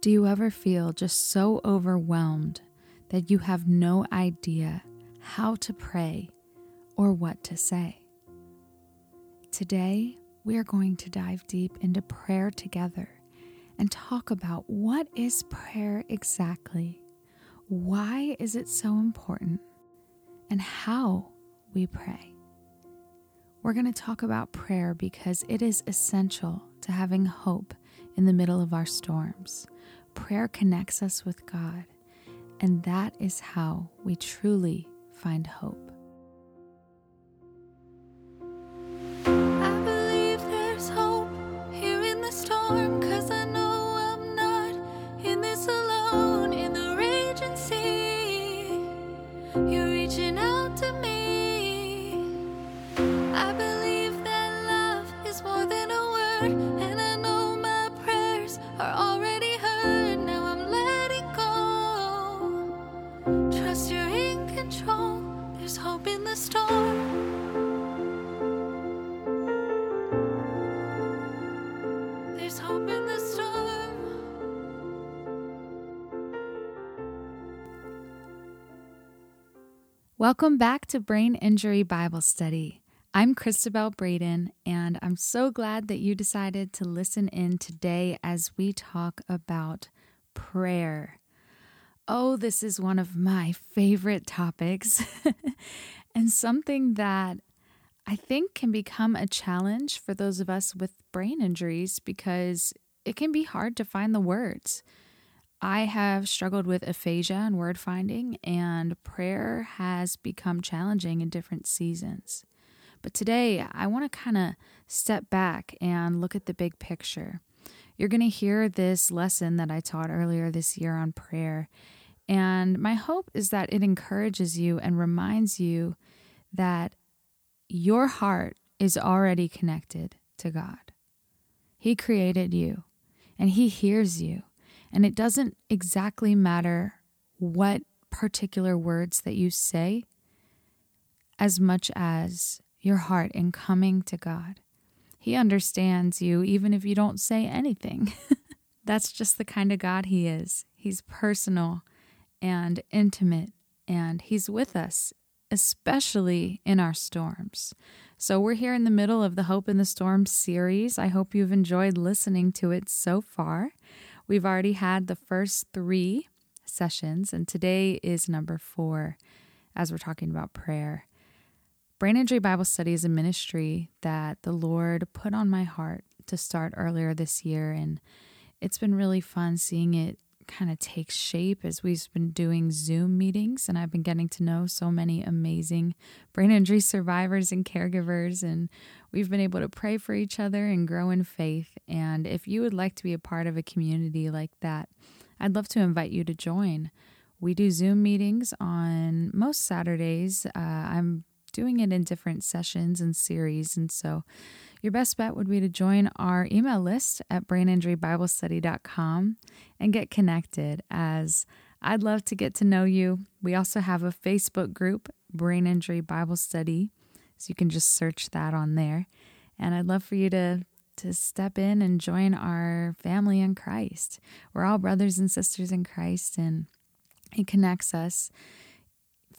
Do you ever feel just so overwhelmed that you have no idea how to pray or what to say? Today, we are going to dive deep into prayer together and talk about what is prayer exactly, why is it so important, and how we pray. We're going to talk about prayer because it is essential to having hope in the middle of our storms. Prayer connects us with God, and that is how we truly find hope. Welcome back to Brain Injury Bible Study. I'm Christabel Braden, and I'm so glad that you decided to listen in today as we talk about prayer. Oh, this is one of my favorite topics, and something that I think can become a challenge for those of us with brain injuries because it can be hard to find the words. I have struggled with aphasia and word finding, and prayer has become challenging in different seasons. But today, I want to kind of step back and look at the big picture. You're going to hear this lesson that I taught earlier this year on prayer, and my hope is that it encourages you and reminds you that your heart is already connected to God. He created you, and He hears you. And it doesn't exactly matter what particular words that you say, as much as your heart in coming to God. He understands you even if you don't say anything. That's just the kind of God He is. He's personal and intimate, and He's with us, especially in our storms. So, we're here in the middle of the Hope in the Storm series. I hope you've enjoyed listening to it so far. We've already had the first three sessions, and today is number four as we're talking about prayer. Brain Injury Bible Study is a ministry that the Lord put on my heart to start earlier this year, and it's been really fun seeing it kind of takes shape as we've been doing Zoom meetings. And I've been getting to know so many amazing brain injury survivors and caregivers. And we've been able to pray for each other and grow in faith. And if you would like to be a part of a community like that, I'd love to invite you to join. We do Zoom meetings on most Saturdays. Uh, I'm doing it in different sessions and series. And so your best bet would be to join our email list at braininjurybiblestudy.com and get connected as I'd love to get to know you. We also have a Facebook group, Brain Injury Bible Study, so you can just search that on there. And I'd love for you to to step in and join our family in Christ. We're all brothers and sisters in Christ and it connects us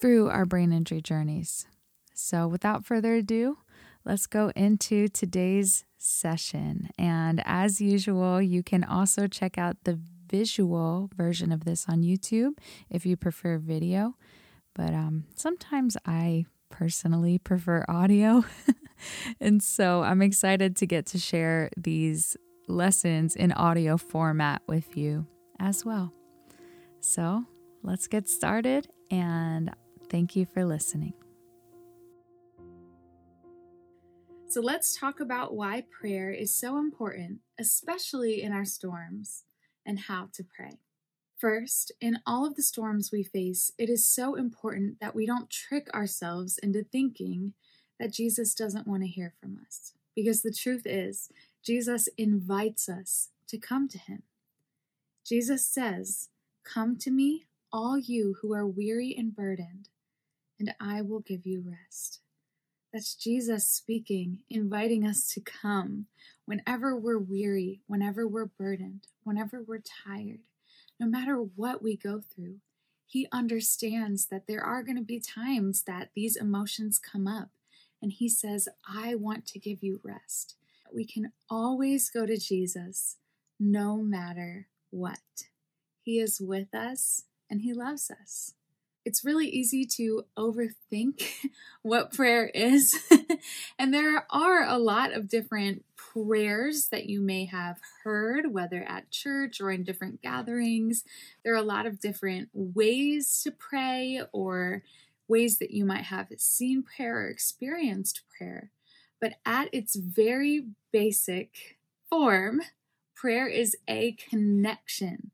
through our brain injury journeys. So, without further ado, let's go into today's session. And as usual, you can also check out the visual version of this on YouTube if you prefer video. But um, sometimes I personally prefer audio. and so I'm excited to get to share these lessons in audio format with you as well. So let's get started and thank you for listening. So let's talk about why prayer is so important, especially in our storms, and how to pray. First, in all of the storms we face, it is so important that we don't trick ourselves into thinking that Jesus doesn't want to hear from us. Because the truth is, Jesus invites us to come to him. Jesus says, Come to me, all you who are weary and burdened, and I will give you rest. That's Jesus speaking, inviting us to come whenever we're weary, whenever we're burdened, whenever we're tired, no matter what we go through, He understands that there are going to be times that these emotions come up. And He says, I want to give you rest. We can always go to Jesus no matter what. He is with us and He loves us it's really easy to overthink what prayer is. and there are a lot of different prayers that you may have heard, whether at church or in different gatherings. There are a lot of different ways to pray or ways that you might have seen prayer or experienced prayer. But at its very basic form, prayer is a connection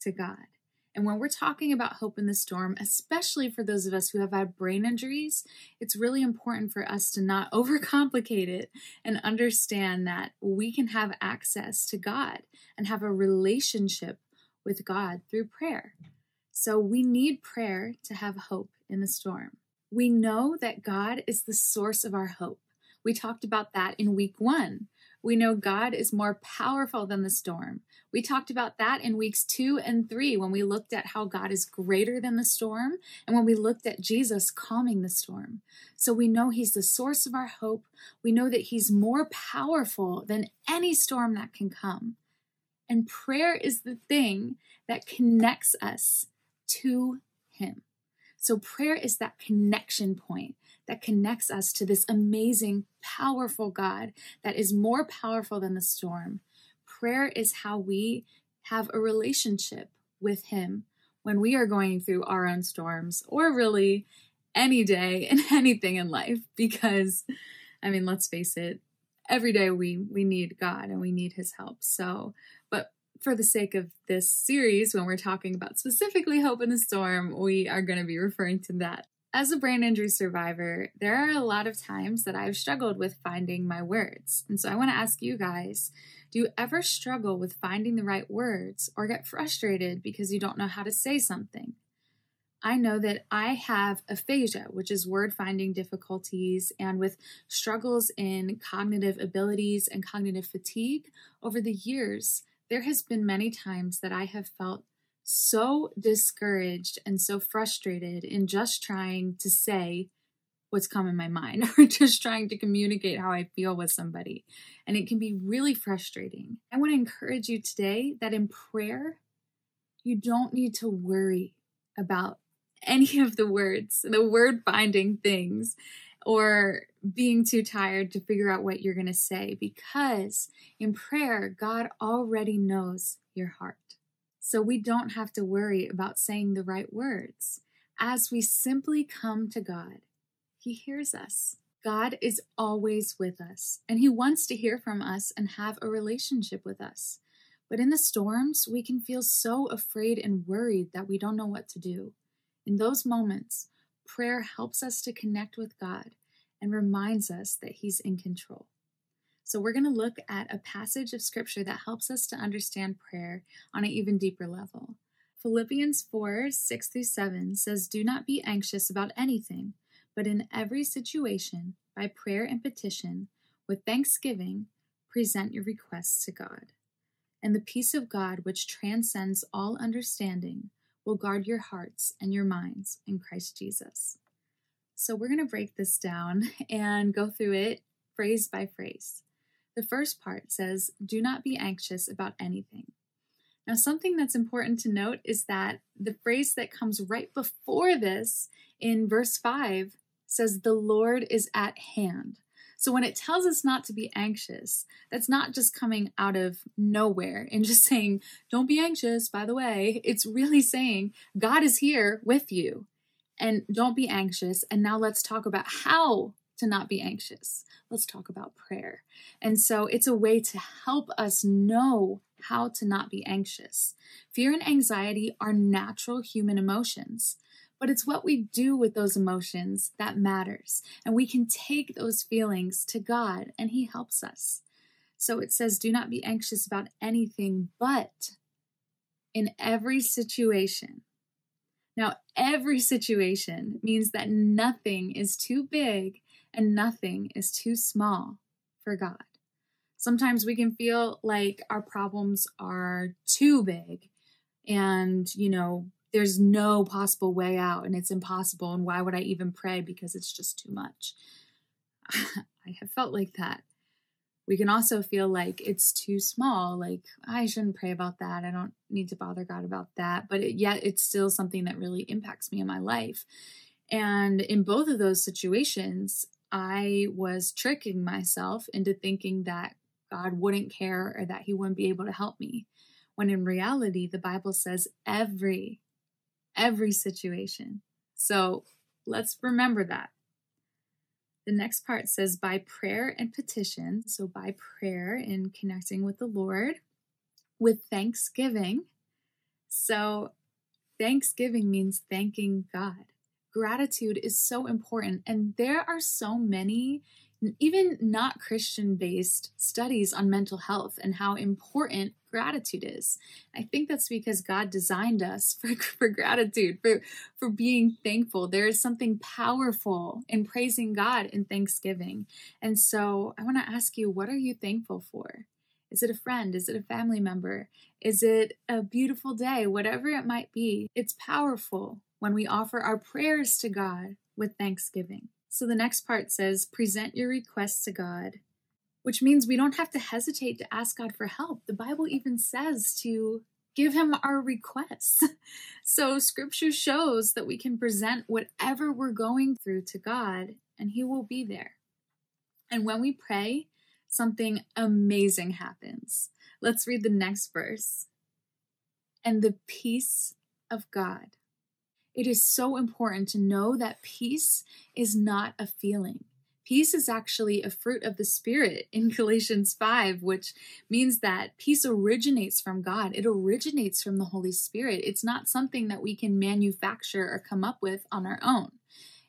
to God. And when we're talking about hope in the storm, especially for those of us who have had brain injuries, it's really important for us to not overcomplicate it and understand that we can have access to God and have a relationship with God through prayer. So we need prayer to have hope in the storm. We know that God is the source of our hope. We talked about that in week one. We know God is more powerful than the storm. We talked about that in weeks two and three when we looked at how God is greater than the storm and when we looked at Jesus calming the storm. So we know He's the source of our hope. We know that He's more powerful than any storm that can come. And prayer is the thing that connects us to Him. So prayer is that connection point that connects us to this amazing, powerful God that is more powerful than the storm. Prayer is how we have a relationship with Him when we are going through our own storms, or really any day and anything in life. Because, I mean, let's face it, every day we we need God and we need His help. So, but for the sake of this series, when we're talking about specifically hope in the storm, we are going to be referring to that as a brain injury survivor, there are a lot of times that I've struggled with finding my words. And so I want to ask you guys do you ever struggle with finding the right words or get frustrated because you don't know how to say something? I know that I have aphasia, which is word finding difficulties, and with struggles in cognitive abilities and cognitive fatigue over the years, there has been many times that I have felt so discouraged and so frustrated in just trying to say what's come in my mind or just trying to communicate how I feel with somebody. And it can be really frustrating. I want to encourage you today that in prayer, you don't need to worry about any of the words, the word finding things, or being too tired to figure out what you're going to say because in prayer, God already knows your heart. So we don't have to worry about saying the right words. As we simply come to God, He hears us. God is always with us, and He wants to hear from us and have a relationship with us. But in the storms, we can feel so afraid and worried that we don't know what to do. In those moments, prayer helps us to connect with God and reminds us that He's in control. So, we're going to look at a passage of scripture that helps us to understand prayer on an even deeper level. Philippians 4 6 through 7 says, Do not be anxious about anything, but in every situation, by prayer and petition, with thanksgiving, present your requests to God. And the peace of God, which transcends all understanding, will guard your hearts and your minds in Christ Jesus. So, we're going to break this down and go through it phrase by phrase. The first part says, Do not be anxious about anything. Now, something that's important to note is that the phrase that comes right before this in verse 5 says, The Lord is at hand. So when it tells us not to be anxious, that's not just coming out of nowhere and just saying, Don't be anxious, by the way. It's really saying, God is here with you. And don't be anxious. And now let's talk about how to not be anxious. Let's talk about prayer. And so it's a way to help us know how to not be anxious. Fear and anxiety are natural human emotions, but it's what we do with those emotions that matters. And we can take those feelings to God, and He helps us. So it says, Do not be anxious about anything, but in every situation. Now, every situation means that nothing is too big and nothing is too small for God. Sometimes we can feel like our problems are too big and, you know, there's no possible way out and it's impossible. And why would I even pray? Because it's just too much. I have felt like that. We can also feel like it's too small, like I shouldn't pray about that. I don't need to bother God about that. But it, yet it's still something that really impacts me in my life. And in both of those situations, I was tricking myself into thinking that God wouldn't care or that He wouldn't be able to help me. When in reality, the Bible says every, every situation. So let's remember that. The next part says by prayer and petition. So by prayer in connecting with the Lord, with thanksgiving. So thanksgiving means thanking God. Gratitude is so important. And there are so many even not Christian based studies on mental health and how important gratitude is. I think that's because God designed us for, for gratitude, for, for being thankful. There is something powerful in praising God in thanksgiving. And so I want to ask you, what are you thankful for? Is it a friend? Is it a family member? Is it a beautiful day? Whatever it might be, it's powerful when we offer our prayers to God with thanksgiving. So the next part says, present your requests to God, which means we don't have to hesitate to ask God for help. The Bible even says to give him our requests. so scripture shows that we can present whatever we're going through to God and he will be there. And when we pray, something amazing happens. Let's read the next verse. And the peace of God it is so important to know that peace is not a feeling. Peace is actually a fruit of the Spirit in Galatians 5, which means that peace originates from God. It originates from the Holy Spirit. It's not something that we can manufacture or come up with on our own.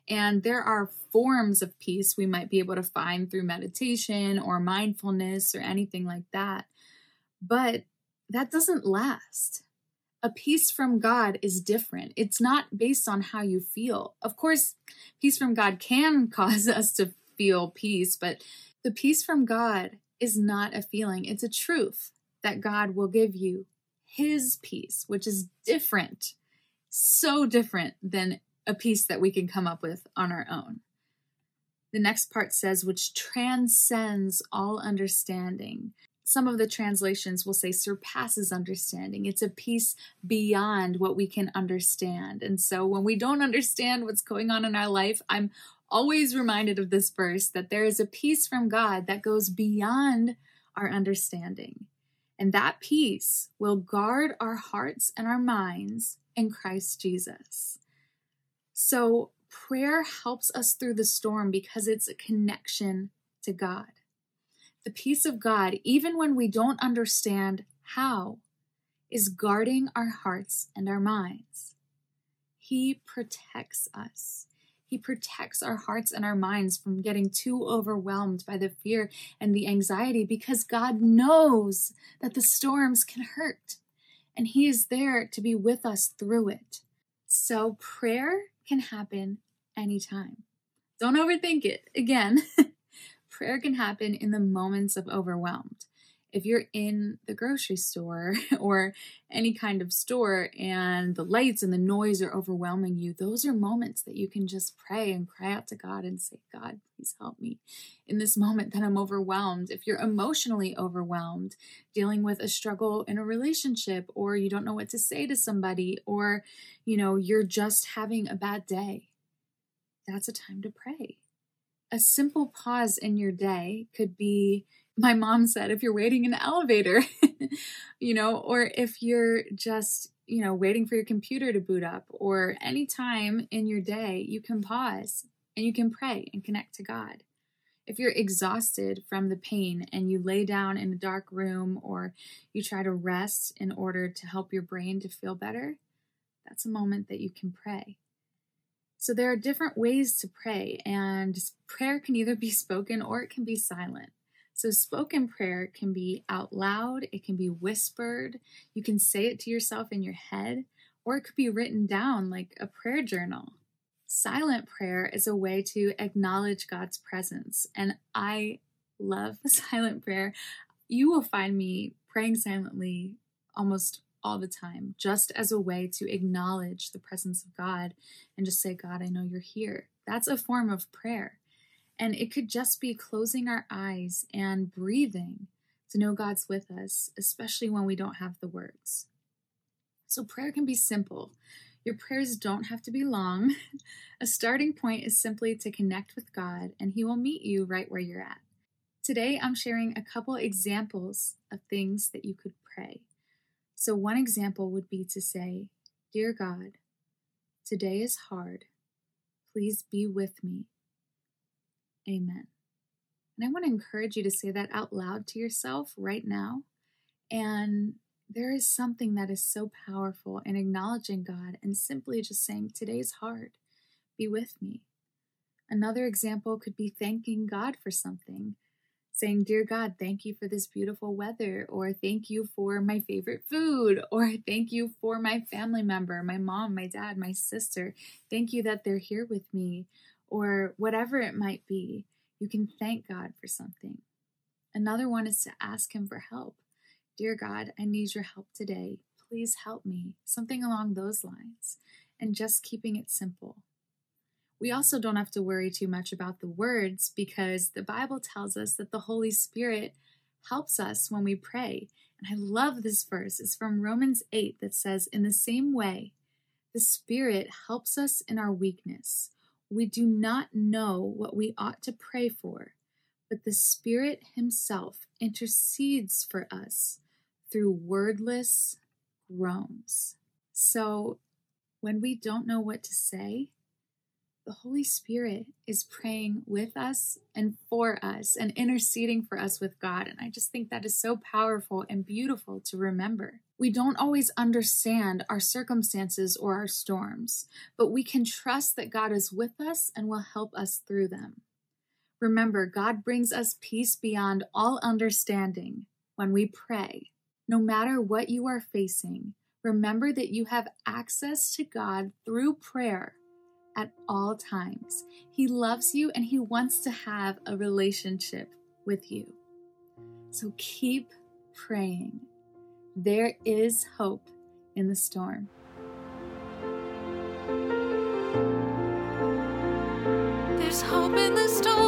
And there are forms of peace we might be able to find through meditation or mindfulness or anything like that. But that doesn't last a peace from God is different. It's not based on how you feel. Of course, peace from God can cause us to feel peace, but the peace from God is not a feeling, it's a truth that God will give you His peace, which is different, so different than a peace that we can come up with on our own. The next part says, which transcends all understanding some of the translations will say surpasses understanding. It's a peace beyond what we can understand. And so when we don't understand what's going on in our life, I'm always reminded of this verse that there is a peace from God that goes beyond our understanding. And that peace will guard our hearts and our minds in Christ Jesus. So prayer helps us through the storm because it's a connection to God the peace of God, even when we don't understand how, is guarding our hearts and our minds. He protects us. He protects our hearts and our minds from getting too overwhelmed by the fear and the anxiety because God knows that the storms can hurt and He is there to be with us through it. So, prayer can happen anytime. Don't overthink it. Again, prayer can happen in the moments of overwhelmed. If you're in the grocery store or any kind of store and the lights and the noise are overwhelming you, those are moments that you can just pray and cry out to God and say, God, please help me in this moment that I'm overwhelmed. If you're emotionally overwhelmed, dealing with a struggle in a relationship, or you don't know what to say to somebody, or, you know, you're just having a bad day, that's a time to pray a simple pause in your day could be my mom said if you're waiting in the elevator you know or if you're just you know waiting for your computer to boot up or any time in your day you can pause and you can pray and connect to god. If you're exhausted from the pain and you lay down in a dark room or you try to rest in order to help your brain to feel better that's a moment that you can pray so there are different ways to pray, and prayer can either be spoken or it can be silent. So, spoken prayer can be out loud, it can be whispered, you can say it to yourself in your head, or it could be written down like a prayer journal. Silent prayer is a way to acknowledge God's presence, and I love silent prayer. you will find me praying silently almost all the time, just as a way to acknowledge the presence of God and just say, God, I know you're here. That's a form of prayer. And it could just be closing our eyes and breathing to know God's with us, especially when we don't have the words. So, prayer can be simple. Your prayers don't have to be long. A starting point is simply to connect with God, and He will meet you right where you're at. Today, I'm sharing a couple examples of things that you could pray. So, one example would be to say, Dear God, today is hard. Please be with me. Amen. And I want to encourage you to say that out loud to yourself right now. And there is something that is so powerful in acknowledging God and simply just saying, Today's hard. Be with me. Another example could be thanking God for something, saying, Dear God, thank you for this beautiful weather, or thank you for my favorite food, or thank you for my family member, my mom, my dad, my sister. Thank you that they're here with me, or whatever it might be. You can thank God for something. Another one is to ask Him for help. Dear God, I need your help today. Please help me. Something along those lines. And just keeping it simple. We also don't have to worry too much about the words because the Bible tells us that the Holy Spirit helps us when we pray. And I love this verse. It's from Romans 8 that says, In the same way, the Spirit helps us in our weakness. We do not know what we ought to pray for, but the Spirit Himself intercedes for us through wordless groans. So when we don't know what to say, the Holy Spirit is praying with us and for us and interceding for us with God. And I just think that is so powerful and beautiful to remember. We don't always understand our circumstances or our storms, but we can trust that God is with us and will help us through them. Remember, God brings us peace beyond all understanding when we pray no matter what you are facing, remember that you have access to God through prayer at all times. He loves you and He wants to have a relationship with you. So keep praying. There is hope in the storm. There's hope in the storm.